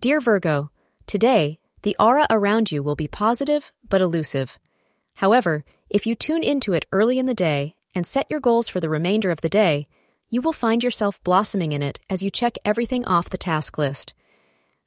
Dear Virgo, today, the aura around you will be positive but elusive. However, if you tune into it early in the day and set your goals for the remainder of the day, you will find yourself blossoming in it as you check everything off the task list.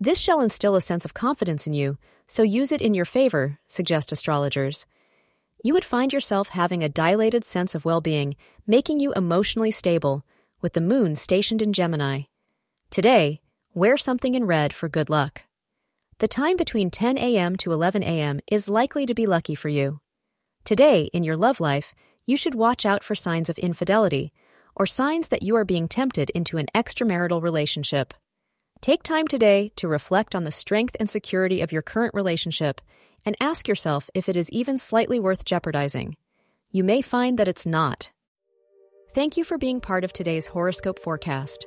This shall instill a sense of confidence in you, so use it in your favor, suggest astrologers. You would find yourself having a dilated sense of well being, making you emotionally stable, with the moon stationed in Gemini. Today, wear something in red for good luck. The time between 10 a.m. to 11 a.m. is likely to be lucky for you. Today, in your love life, you should watch out for signs of infidelity or signs that you are being tempted into an extramarital relationship. Take time today to reflect on the strength and security of your current relationship and ask yourself if it is even slightly worth jeopardizing. You may find that it's not. Thank you for being part of today's horoscope forecast.